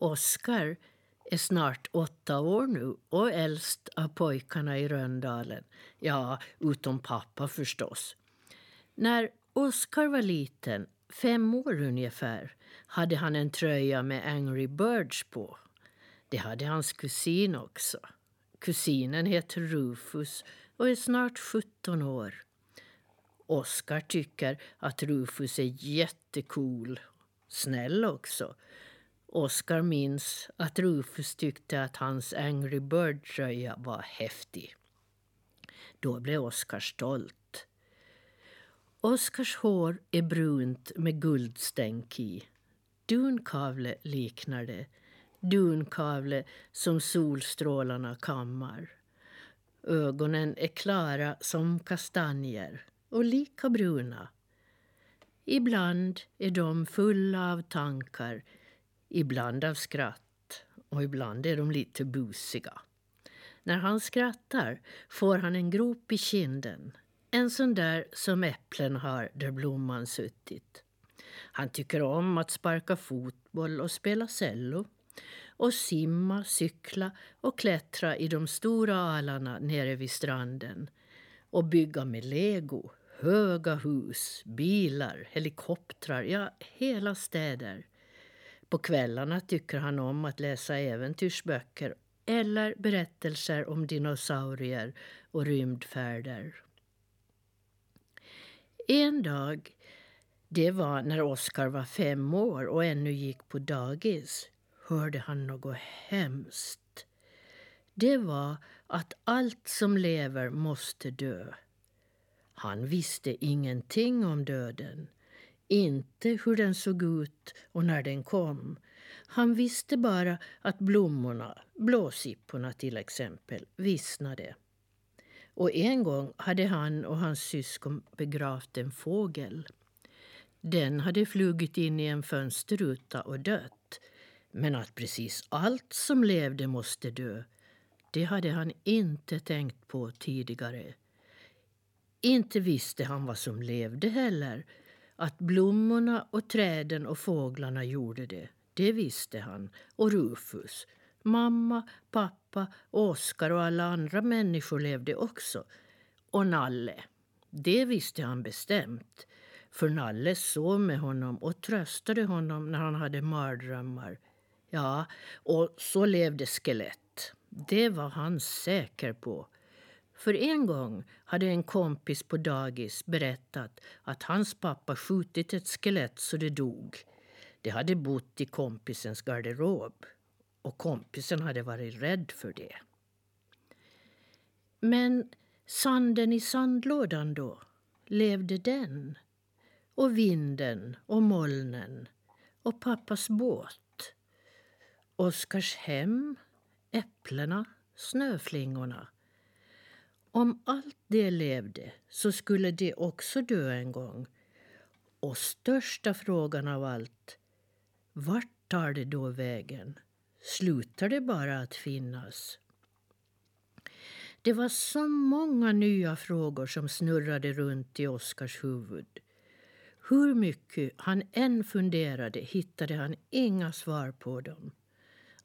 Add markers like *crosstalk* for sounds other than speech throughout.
Oskar är snart åtta år nu och äldst av pojkarna i Röndalen. Ja, utom pappa förstås. När Oskar var liten, fem år ungefär, hade han en tröja med Angry Birds på. Det hade hans kusin också. Kusinen heter Rufus och är snart 17 år. Oskar tycker att Rufus är jättecool. Snäll också. Oscar minns att Rufus tyckte att hans Angry Bird-tröja var häftig. Då blev Oscar stolt. Oscars hår är brunt med guldstänk i. Dunkavle liknar det. Dunkavle som solstrålarna kammar. Ögonen är klara som kastanjer och lika bruna. Ibland är de fulla av tankar, ibland av skratt och ibland är de lite busiga. När han skrattar får han en grop i kinden, en sån där som äpplen har där blomman suttit. Han tycker om att sparka fotboll och spela cello och simma, cykla och klättra i de stora alarna nere vid stranden och bygga med lego, höga hus, bilar, helikoptrar, ja, hela städer. På kvällarna tycker han om att läsa äventyrsböcker eller berättelser om dinosaurier och rymdfärder. En dag, det var när Oskar var fem år och ännu gick på dagis, hörde han något hemskt. Det var att allt som lever måste dö. Han visste ingenting om döden. Inte hur den såg ut och när den kom. Han visste bara att blommorna, blåsipporna till exempel, vissnade. Och en gång hade han och hans syskon begravt en fågel. Den hade flugit in i en fönsterruta och dött. Men att precis allt som levde måste dö, det hade han inte tänkt på tidigare. Inte visste han vad som levde heller. Att blommorna och träden och fåglarna gjorde det, det visste han. Och Rufus. Mamma, pappa, Oskar och alla andra människor levde också. Och Nalle. Det visste han bestämt. För Nalle sov med honom och tröstade honom när han hade mardrömmar. Ja, och så levde skelett. Det var han säker på. För en gång hade en kompis på dagis berättat att hans pappa skjutit ett skelett så det dog. Det hade bott i kompisens garderob och kompisen hade varit rädd för det. Men sanden i sandlådan då? Levde den? Och vinden och molnen och pappas båt? Oskars hem, äpplena, snöflingorna om allt det levde så skulle det också dö en gång. Och största frågan av allt, vart tar det då vägen? Slutar det bara att finnas? Det var så många nya frågor som snurrade runt i Oskars huvud. Hur mycket han än funderade hittade han inga svar på dem.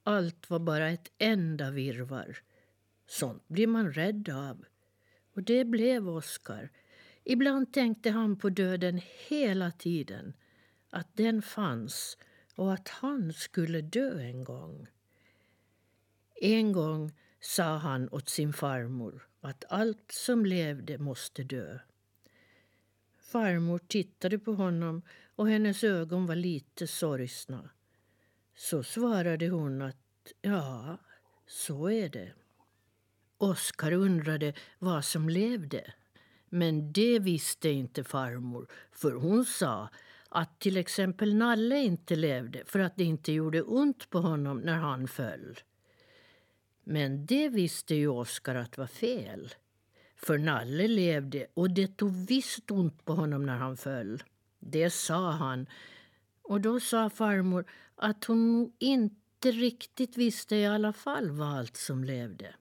Allt var bara ett enda virvar. Sånt blir man rädd av. Och det blev Oskar. Ibland tänkte han på döden hela tiden. Att den fanns och att han skulle dö en gång. En gång sa han åt sin farmor att allt som levde måste dö. Farmor tittade på honom och hennes ögon var lite sorgsna. Så svarade hon att ja, så är det. Oskar undrade vad som levde. Men det visste inte farmor, för hon sa att till exempel Nalle inte levde för att det inte gjorde ont på honom när han föll. Men det visste ju Oskar att var fel. För Nalle levde och det tog visst ont på honom när han föll. Det sa han. Och då sa farmor att hon inte riktigt visste i alla fall vad allt som levde.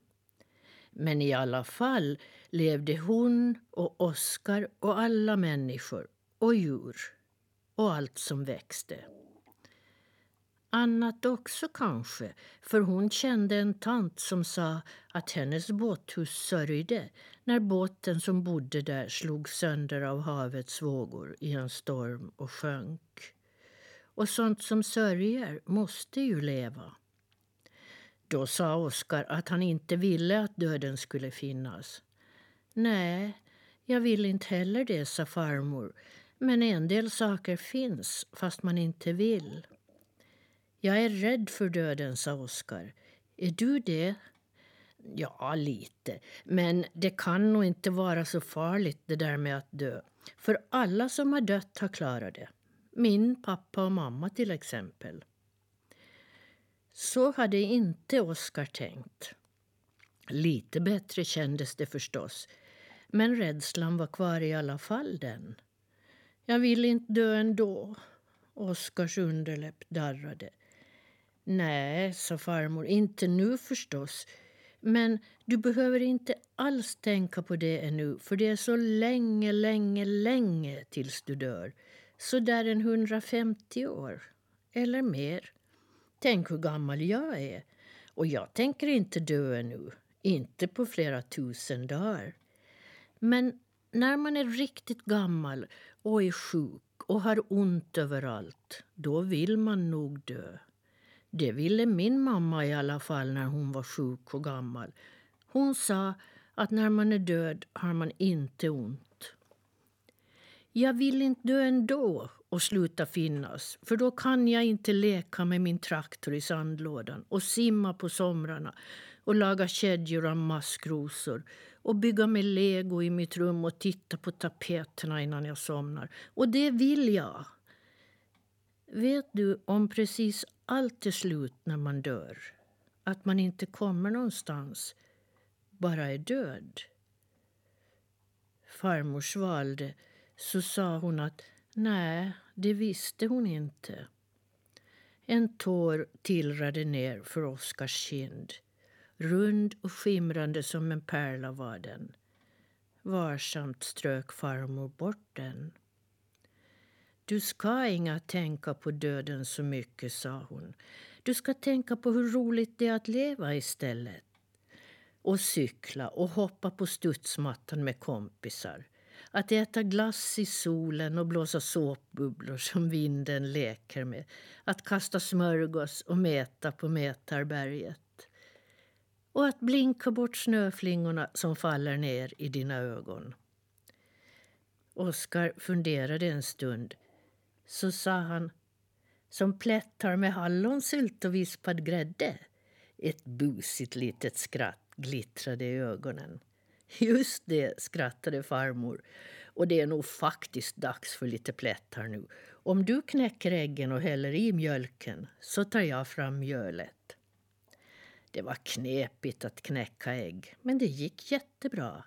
Men i alla fall levde hon och Oskar och alla människor och djur och allt som växte. annat också kanske, för hon kände en tant som sa att hennes båthus sörjde när båten som bodde där slog sönder av havets vågor i en storm och sjönk. Och sånt som sörjer måste ju leva. Då sa Oskar att han inte ville att döden skulle finnas. Nej, jag vill inte heller det, sa farmor. Men en del saker finns, fast man inte vill. Jag är rädd för döden, sa Oskar. Är du det? Ja, lite. Men det kan nog inte vara så farligt det där med att dö. För alla som har dött har klarat det. Min pappa och mamma till exempel. Så hade inte Oskar tänkt. Lite bättre kändes det förstås. Men rädslan var kvar i alla fall den. Jag vill inte dö ändå. Oskars underläpp darrade. Nej, sa farmor, inte nu förstås. Men du behöver inte alls tänka på det ännu för det är så länge, länge, länge tills du dör. Så där en 150 år. Eller mer. Tänk hur gammal jag är. Och jag tänker inte dö ännu. Inte på flera tusen dagar. Men när man är riktigt gammal och är sjuk och har ont överallt, då vill man nog dö. Det ville min mamma i alla fall när hon var sjuk och gammal. Hon sa att när man är död har man inte ont. Jag vill inte dö ändå och sluta finnas för då kan jag inte leka med min traktor i sandlådan och simma på somrarna och laga kedjor av maskrosor och bygga med lego i mitt rum och titta på tapeterna innan jag somnar. Och det vill jag. Vet du om precis allt är slut när man dör? Att man inte kommer någonstans, bara är död? Farmor svalde, så sa hon att nej, det visste hon inte. En tår tillrade ner för Oskars kind. Rund och skimrande som en pärla var den. Varsamt strök farmor bort den. Du ska inga tänka på döden så mycket, sa hon. Du ska tänka på hur roligt det är att leva istället. Och cykla och hoppa på studsmattan med kompisar. Att äta glass i solen och blåsa såpbubblor som vinden leker med. Att kasta smörgås och mäta på Mätarberget. Och att blinka bort snöflingorna som faller ner i dina ögon. Oskar funderade en stund så sa han som plättar med hallonsylt och vispad grädde. Ett busigt litet skratt glittrade i ögonen. Just det, skrattade farmor. Och det är nog faktiskt dags för lite plättar nu. Om du knäcker äggen och häller i mjölken så tar jag fram mjölet. Det var knepigt att knäcka ägg, men det gick jättebra.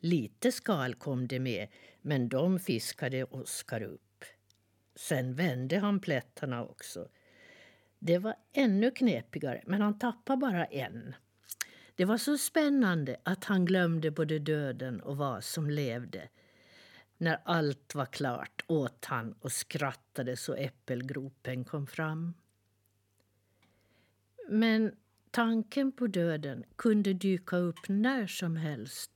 Lite skal kom det med, men de fiskade Oskar upp. Sen vände han plättarna också. Det var ännu knepigare, men han tappade bara en. Det var så spännande att han glömde både döden och vad som levde. När allt var klart åt han och skrattade så äppelgropen kom fram. Men tanken på döden kunde dyka upp när som helst.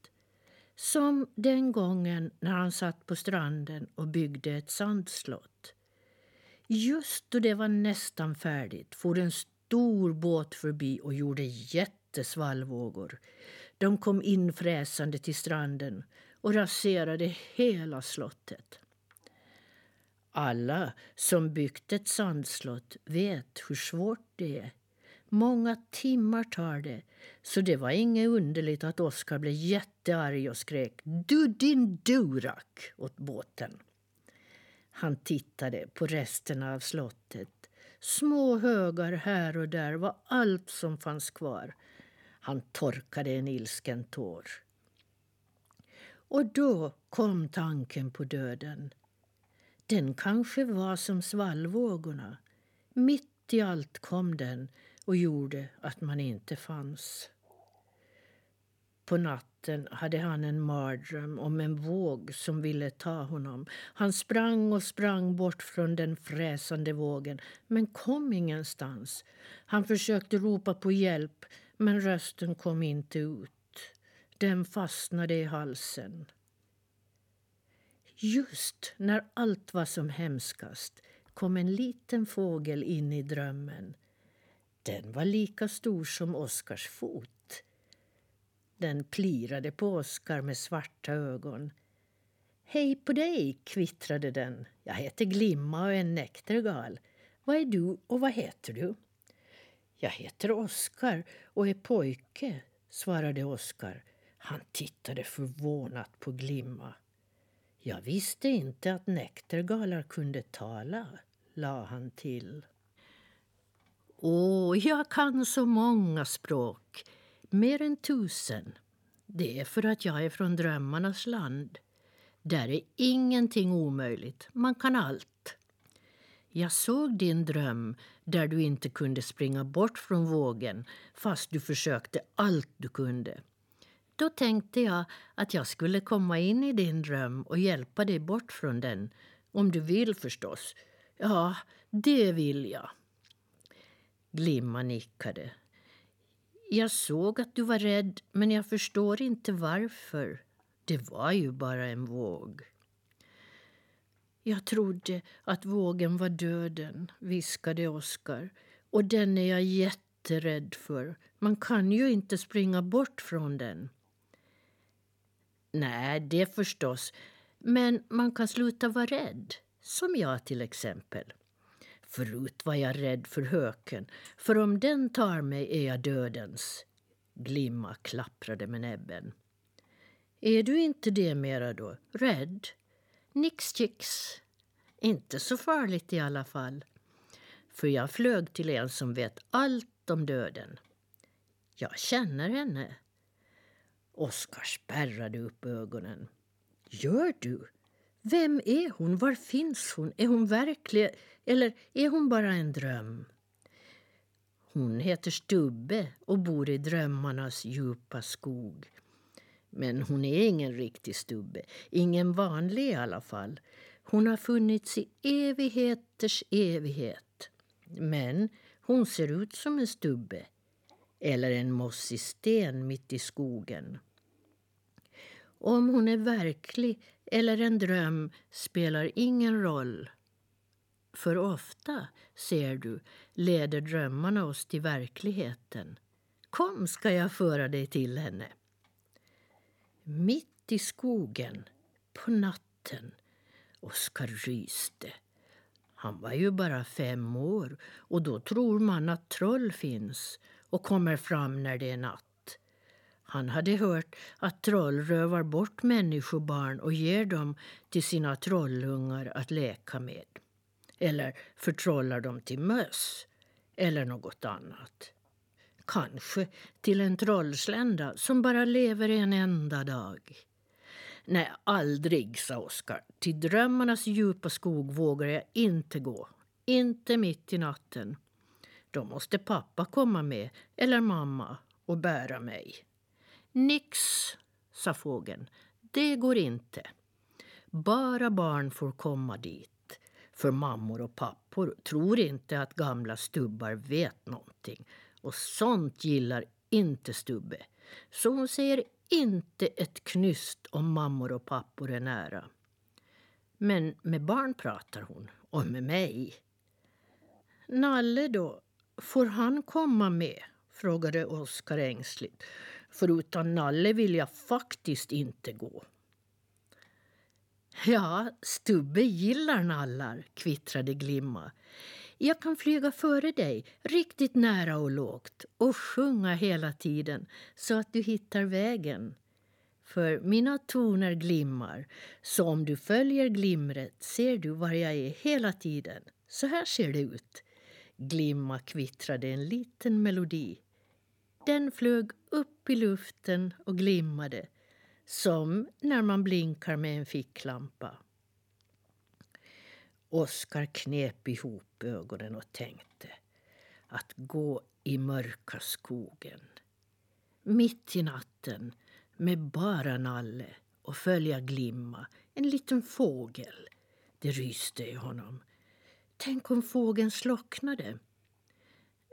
Som den gången när han satt på stranden och byggde ett sandslott. Just då det var nästan färdigt for en stor båt förbi och gjorde jättesvallvågor. De kom infräsande till stranden och raserade hela slottet. Alla som byggt ett sandslott vet hur svårt det är. Många timmar tar det, så det var inget underligt att Oskar blev jättearg och skrek Du din durak åt båten. Han tittade på resterna av slottet. Små högar här och där var allt som fanns kvar. Han torkade en ilsken tår. Och då kom tanken på döden. Den kanske var som svallvågorna. Mitt i allt kom den och gjorde att man inte fanns. På natten hade han en mardröm om en våg som ville ta honom. Han sprang och sprang bort från den fräsande vågen men kom ingenstans. Han försökte ropa på hjälp men rösten kom inte ut. Den fastnade i halsen. Just när allt var som hemskast kom en liten fågel in i drömmen. Den var lika stor som Oskars fot. Den plirade på Oskar med svarta ögon. Hej på dig, kvittrade den. Jag heter Glimma och är en näktergal. Vad är du och vad heter du? Jag heter Oskar och är pojke, svarade Oskar. Han tittade förvånat på Glimma. Jag visste inte att näktergalar kunde tala, la han till. Åh, jag kan så många språk, mer än tusen. Det är för att jag är från drömmarnas land. Där är ingenting omöjligt, man kan allt. Jag såg din dröm där du inte kunde springa bort från vågen fast du försökte allt du kunde. Då tänkte jag att jag skulle komma in i din dröm och hjälpa dig bort från den. Om du vill förstås. Ja, det vill jag. Glimma nickade. Jag såg att du var rädd, men jag förstår inte varför. Det var ju bara en våg. Jag trodde att vågen var döden, viskade Oskar. Och den är jag jätterädd för. Man kan ju inte springa bort från den. Nej, det förstås. Men man kan sluta vara rädd. Som jag till exempel. Förut var jag rädd för höken, för om den tar mig är jag dödens. Glimma klapprade med näbben. Är du inte det mera då? Rädd? Nix chicks. Inte så farligt i alla fall. För jag flög till en som vet allt om döden. Jag känner henne. Oskar spärrade upp ögonen. Gör du? Vem är hon? Var finns hon? Är hon verklig eller är hon bara en dröm? Hon heter Stubbe och bor i drömmarnas djupa skog. Men hon är ingen riktig stubbe, ingen vanlig i alla fall. Hon har funnits i evigheters evighet. Men hon ser ut som en stubbe eller en mossig sten mitt i skogen. Om hon är verklig eller en dröm spelar ingen roll. För ofta, ser du, leder drömmarna oss till verkligheten. Kom ska jag föra dig till henne. Mitt i skogen, på natten. Oskar ryste. Han var ju bara fem år och då tror man att troll finns och kommer fram när det är natt. Han hade hört att troll rövar bort människobarn och ger dem till sina trollungar att leka med. Eller förtrollar dem till möss eller något annat. Kanske till en trollslända som bara lever en enda dag. Nej, aldrig, sa Oskar. Till drömmarnas djupa skog vågar jag inte gå. Inte mitt i natten. Då måste pappa komma med, eller mamma, och bära mig. Nix, sa fågeln. Det går inte. Bara barn får komma dit. För mammor och pappor tror inte att gamla stubbar vet någonting. Och sånt gillar inte Stubbe. Så hon säger inte ett knyst om mammor och pappor är nära. Men med barn pratar hon, och med mig. Nalle då, får han komma med? frågade Oskar ängsligt. För utan Nalle vill jag faktiskt inte gå. Ja, Stubbe gillar nallar, kvittrade Glimma. Jag kan flyga före dig, riktigt nära och lågt och sjunga hela tiden så att du hittar vägen. För mina toner glimmar, så om du följer glimret ser du var jag är hela tiden. Så här ser det ut. Glimma kvittrade en liten melodi. Den flög upp i luften och glimmade som när man blinkar med en ficklampa. Oskar knep ihop ögonen och tänkte att gå i mörka skogen mitt i natten med bara Nalle och följa Glimma, en liten fågel. Det ryste i honom. Tänk om fågeln slocknade.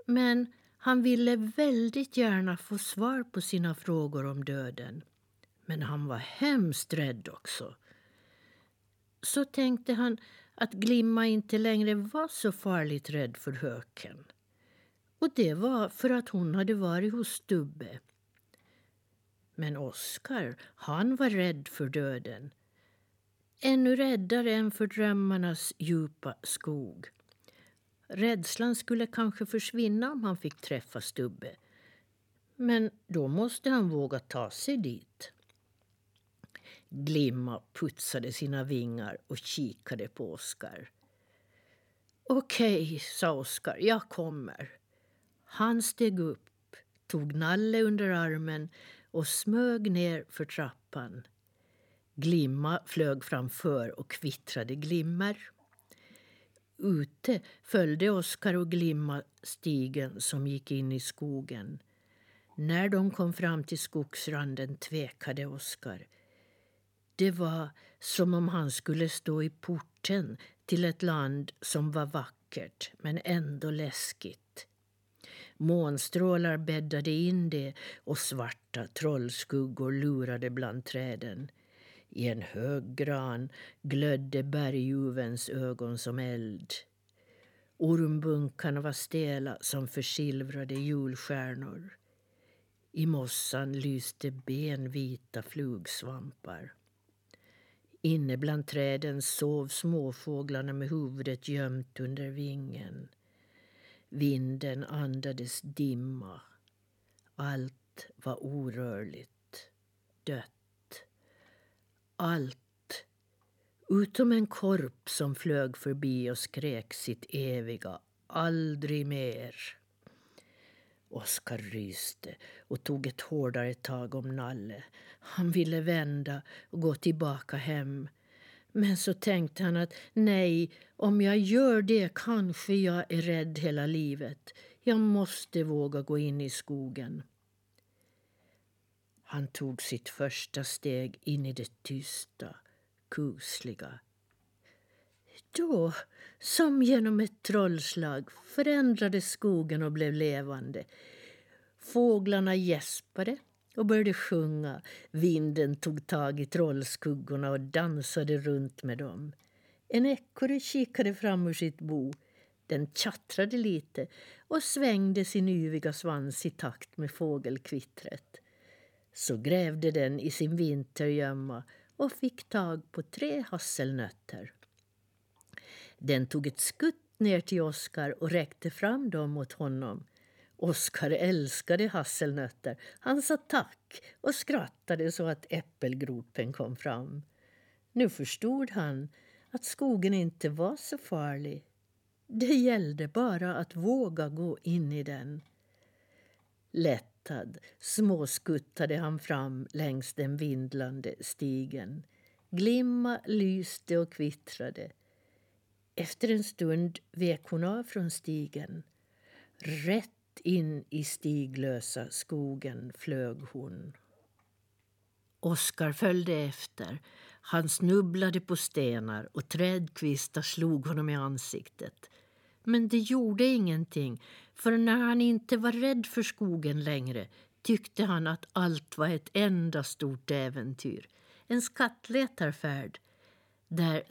Men han ville väldigt gärna få svar på sina frågor om döden. Men han var hemskt rädd också. Så tänkte han att Glimma inte längre var så farligt rädd för höken. Och det var för att hon hade varit hos Stubbe. Men Oskar, han var rädd för döden. Ännu räddare än för drömmarnas djupa skog. Rädslan skulle kanske försvinna om han fick träffa Stubbe. Men då måste han våga ta sig dit. Glimma putsade sina vingar och kikade på Oskar. Okej, sa Oskar, jag kommer. Han steg upp, tog Nalle under armen och smög ner för trappan. Glimma flög framför och kvittrade glimmer. Ute följde Oskar och Glimma stigen som gick in i skogen. När de kom fram till skogsranden tvekade Oskar. Det var som om han skulle stå i porten till ett land som var vackert men ändå läskigt. Månstrålar bäddade in det och svarta trollskuggor lurade bland träden. I en hög gran glödde berguvens ögon som eld. Ormbunkarna var stela som försilvrade julstjärnor. I mossan lyste benvita flugsvampar. Inne bland träden sov småfåglarna med huvudet gömt under vingen. Vinden andades dimma. Allt var orörligt, dött. Allt, utom en korp som flög förbi och skrek sitt eviga aldrig mer. Oskar ryste och tog ett hårdare tag om Nalle. Han ville vända och gå tillbaka hem. Men så tänkte han att nej, om jag gör det kanske jag är rädd hela livet. Jag måste våga gå in i skogen. Han tog sitt första steg in i det tysta, kusliga. Då, som genom ett trollslag, förändrades skogen och blev levande. Fåglarna gäspade och började sjunga. Vinden tog tag i trollskuggorna och dansade runt med dem. En ekorre kikade fram ur sitt bo. Den tjattrade lite och svängde sin yviga svans i takt med fågelkvittret. Så grävde den i sin vintergömma och fick tag på tre hasselnötter. Den tog ett skutt ner till Oskar och räckte fram dem åt honom. Oskar älskade hasselnötter. Han sa tack och skrattade så att äppelgropen kom fram. Nu förstod han att skogen inte var så farlig. Det gällde bara att våga gå in i den. Lättad småskuttade han fram längs den vindlande stigen. Glimma lyste och kvittrade. Efter en stund vek hon av från stigen. Rätt in i stiglösa skogen flög hon. Oskar följde efter. Han snubblade på stenar och trädkvistar slog honom i ansiktet. Men det gjorde ingenting, för när han inte var rädd för skogen längre tyckte han att allt var ett enda stort äventyr. En skattletarfärd där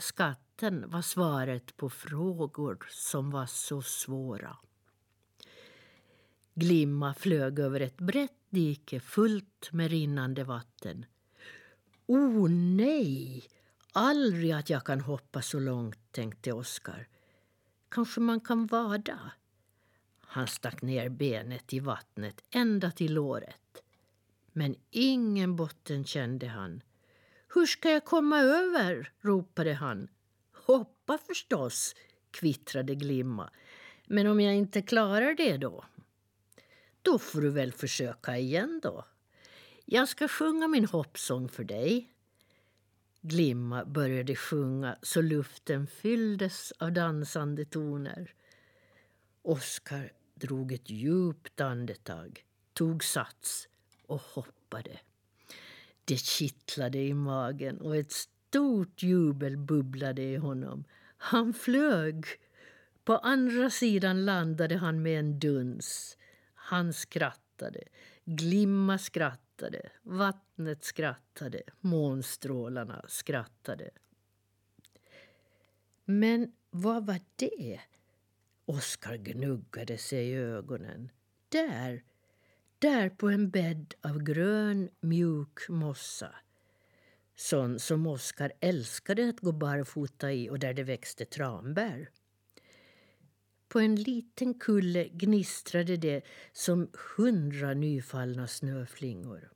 skatten var svaret på frågor som var så svåra. Glimma flög över ett brett dike fullt med rinnande vatten. O oh, nej, aldrig att jag kan hoppa så långt, tänkte Oskar. Kanske man kan vada? Han stack ner benet i vattnet ända till låret. Men ingen botten kände han. Hur ska jag komma över? ropade han. Hoppa förstås, kvittrade Glimma. Men om jag inte klarar det då? Då får du väl försöka igen då. Jag ska sjunga min hoppsång för dig. Glimma började sjunga så luften fylldes av dansande toner. Oskar drog ett djupt andetag, tog sats och hoppade. Det kittlade i magen och ett stort jubel bubblade i honom. Han flög. På andra sidan landade han med en duns. Han skrattade. Glimma skrattade. Vattnet skrattade. Månstrålarna skrattade. Men vad var det? Oskar gnuggade sig i ögonen. Där, där på en bädd av grön, mjuk mossa. Sån som Oskar älskade att gå barfota i och där det växte tranbär. På en liten kulle gnistrade det som hundra nyfallna snöflingor.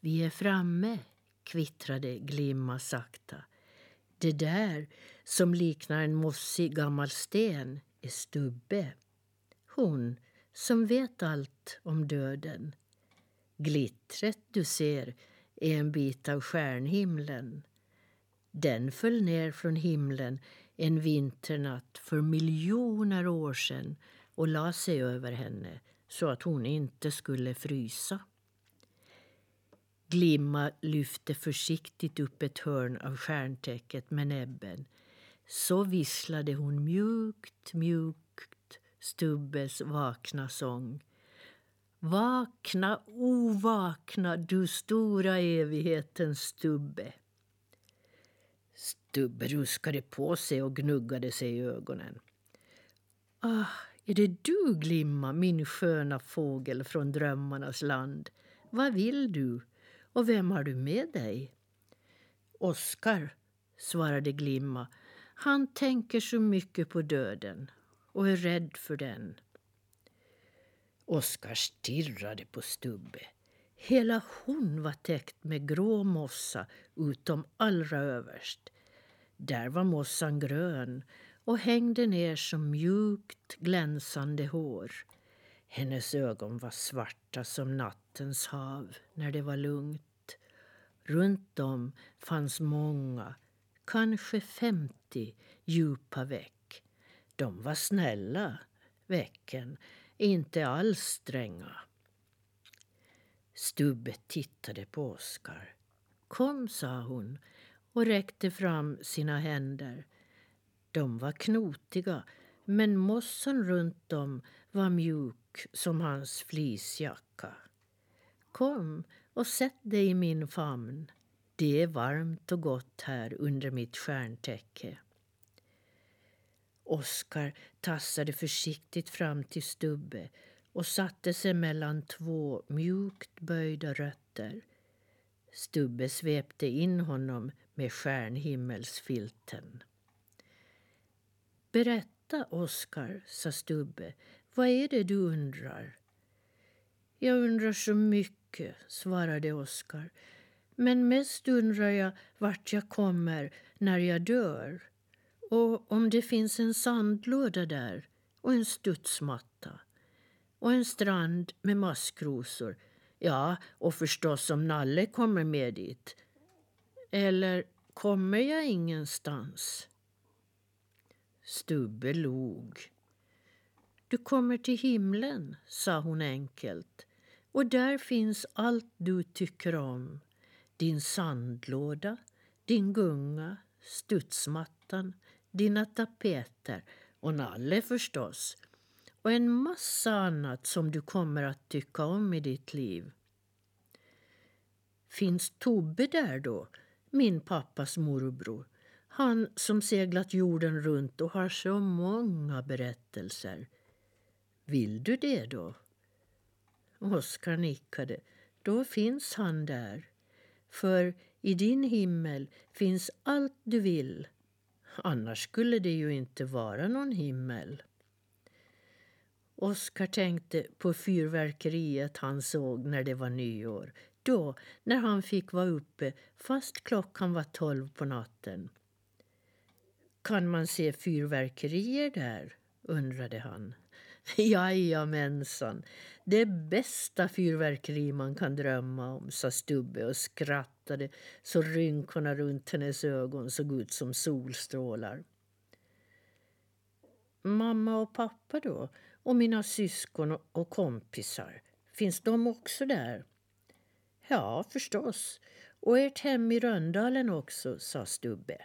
Vi är framme, kvittrade Glimma sakta. Det där som liknar en mossig gammal sten är Stubbe. Hon som vet allt om döden. Glittret du ser är en bit av stjärnhimlen. Den föll ner från himlen en vinternatt för miljoner år sedan och la sig över henne så att hon inte skulle frysa. Glimma lyfte försiktigt upp ett hörn av stjärntäcket med näbben. Så visslade hon mjukt, mjukt Stubbes vakna sång. Vakna, ovakna, du stora evighetens Stubbe. Stubbe ruskade på sig och gnuggade sig i ögonen. Ah, är det du, Glimma, min sköna fågel från drömmarnas land? Vad vill du? Och vem har du med dig? Oskar, svarade Glimma. Han tänker så mycket på döden och är rädd för den. Oskar stirrade på Stubbe. Hela hon var täckt med grå mossa utom allra överst. Där var mossan grön och hängde ner som mjukt glänsande hår. Hennes ögon var svarta som nattens hav när det var lugnt. Runt om fanns många, kanske femtio, djupa veck. De var snälla, vecken, inte alls stränga. Stubbe tittade på Oskar. Kom, sa hon och räckte fram sina händer. De var knotiga, men mossan runt dem var mjuk som hans fleecejacka. Kom och sätt dig i min famn. Det är varmt och gott här under mitt stjärntäcke. Oskar tassade försiktigt fram till Stubbe och satte sig mellan två mjukt böjda rötter. Stubbe svepte in honom med stjärnhimmelsfilten. Berätta, Oskar, sa Stubbe. Vad är det du undrar? Jag undrar så mycket, svarade Oskar. Men mest undrar jag vart jag kommer när jag dör och om det finns en sandlåda där och en studsmatta och en strand med maskrosor. Ja, och förstås om Nalle kommer med dit. Eller kommer jag ingenstans? Stubbe log. Du kommer till himlen, sa hon enkelt. Och där finns allt du tycker om. Din sandlåda, din gunga, studsmattan, dina tapeter och Nalle förstås. Och en massa annat som du kommer att tycka om i ditt liv. Finns Tobbe där då? Min pappas morbror. Han som seglat jorden runt och har så många berättelser. Vill du det då? Oskar nickade. Då finns han där. För i din himmel finns allt du vill Annars skulle det ju inte vara någon himmel. Oskar tänkte på fyrverkeriet han såg när det var nyår. Då, när han fick vara uppe fast klockan var tolv på natten. Kan man se fyrverkerier där? undrade han. *laughs* Jajamensan, det bästa fyrverkeri man kan drömma om, sa Stubbe och skrattade så rynkorna runt hennes ögon såg ut som solstrålar. Mamma och pappa då? Och mina syskon och kompisar? Finns de också där? Ja, förstås. Och ert hem i Röndalen också, sa Stubbe.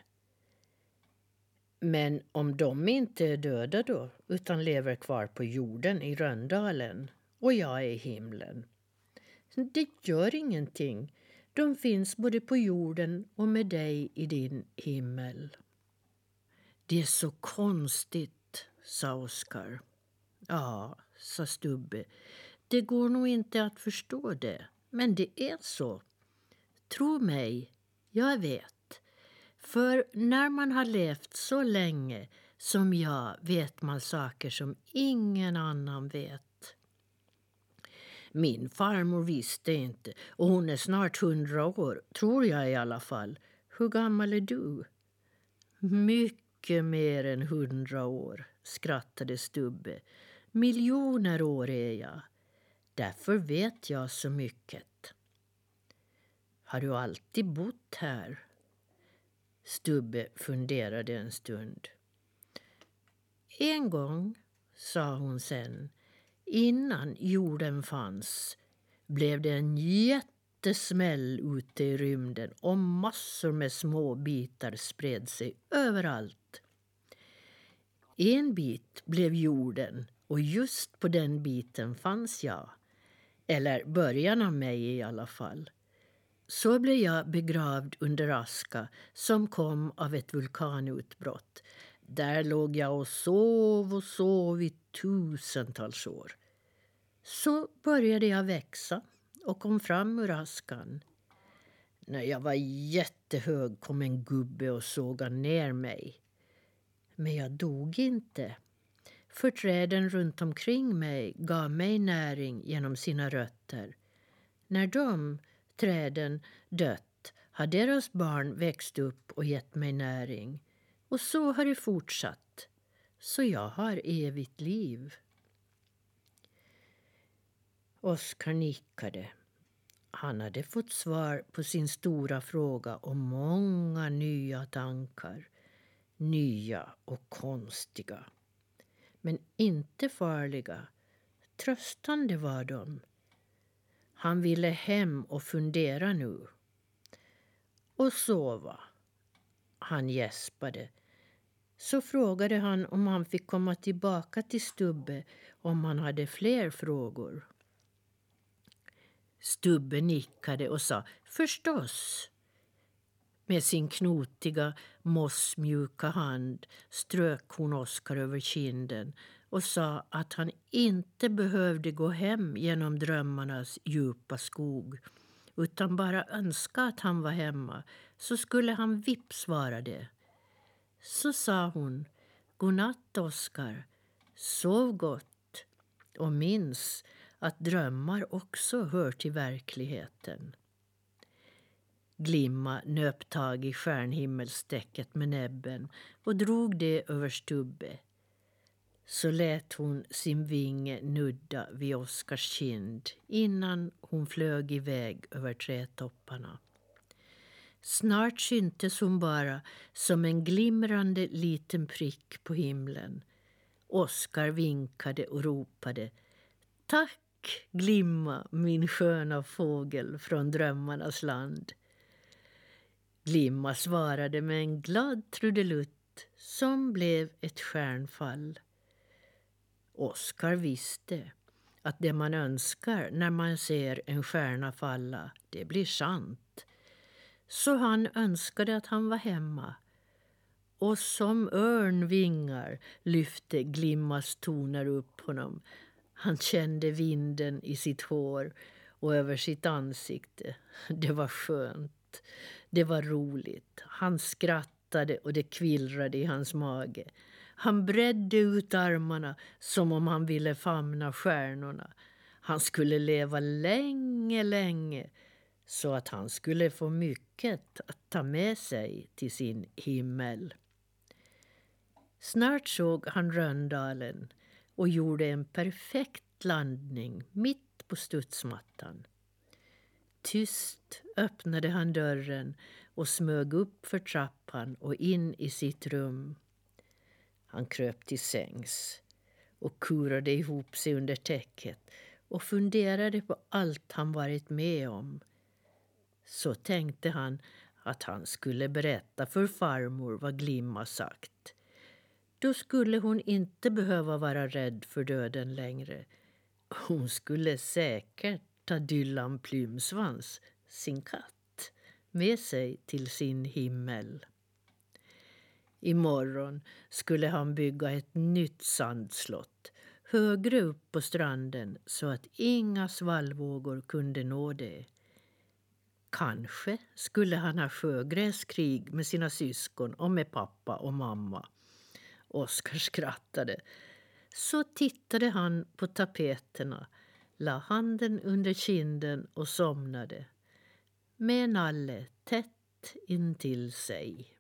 Men om de inte är döda då, utan lever kvar på jorden i Röndalen och jag är i himlen? Det gör ingenting. De finns både på jorden och med dig i din himmel. Det är så konstigt, sa Oskar. Ja, sa Stubbe. Det går nog inte att förstå det, men det är så. Tro mig, jag vet. För när man har levt så länge som jag vet man saker som ingen annan vet. Min farmor visste inte och hon är snart hundra år, tror jag i alla fall. Hur gammal är du? Mycket mer än hundra år, skrattade Stubbe. Miljoner år är jag. Därför vet jag så mycket. Har du alltid bott här? Stubbe funderade en stund. En gång, sa hon sen, innan jorden fanns blev det en jättesmäll ute i rymden och massor med små bitar spred sig överallt. En bit blev jorden och just på den biten fanns jag. Eller början av mig i alla fall. Så blev jag begravd under aska som kom av ett vulkanutbrott. Där låg jag och sov och sov i tusentals år. Så började jag växa och kom fram ur askan. När jag var jättehög kom en gubbe och sågade ner mig. Men jag dog inte. För träden runt omkring mig gav mig näring genom sina rötter. När de, träden, dött har deras barn växt upp och gett mig näring. Och så har det fortsatt. Så jag har evigt liv. Oskar nickade. Han hade fått svar på sin stora fråga och många nya tankar. Nya och konstiga. Men inte farliga. Tröstande var de. Han ville hem och fundera nu. Och sova. Han gäspade. Så frågade han om han fick komma tillbaka till Stubbe om han hade fler frågor. Stubbe nickade och sa förstås. Med sin knotiga, mossmjuka hand strök hon Oskar över kinden och sa att han inte behövde gå hem genom drömmarnas djupa skog utan bara önska att han var hemma, så skulle han vips vara det. Så sa hon Godnatt, Oskar. Sov gott och minns att drömmar också hör till verkligheten. Glimma nöp tag i stjärnhimmelstäcket med näbben och drog det över Stubbe. Så lät hon sin vinge nudda vid Oskars kind innan hon flög iväg över trädtopparna. Snart syntes hon bara som en glimrande liten prick på himlen. Oskar vinkade och ropade Tack Glimma, min sköna fågel från drömmarnas land. Glimma svarade med en glad trudelutt som blev ett stjärnfall. Oskar visste att det man önskar när man ser en stjärna falla, det blir sant. Så han önskade att han var hemma. Och som örnvingar lyfte Glimmas toner upp honom han kände vinden i sitt hår och över sitt ansikte. Det var skönt. Det var roligt. Han skrattade och det kvillrade i hans mage. Han bredde ut armarna som om han ville famna stjärnorna. Han skulle leva länge, länge så att han skulle få mycket att ta med sig till sin himmel. Snart såg han Röndalen och gjorde en perfekt landning mitt på studsmattan. Tyst öppnade han dörren och smög upp för trappan och in i sitt rum. Han kröp till sängs och kurade ihop sig under täcket och funderade på allt han varit med om. Så tänkte han att han skulle berätta för farmor vad Glimma sagt. Då skulle hon inte behöva vara rädd för döden längre. Hon skulle säkert tar Dylan Plymsvans, sin katt, med sig till sin himmel. Imorgon skulle han bygga ett nytt sandslott högre upp på stranden så att inga svallvågor kunde nå det. Kanske skulle han ha sjögräskrig med sina syskon och med pappa och mamma. Oskar skrattade. Så tittade han på tapeterna, la handen under kinden och somnade med Nalle tätt intill sig.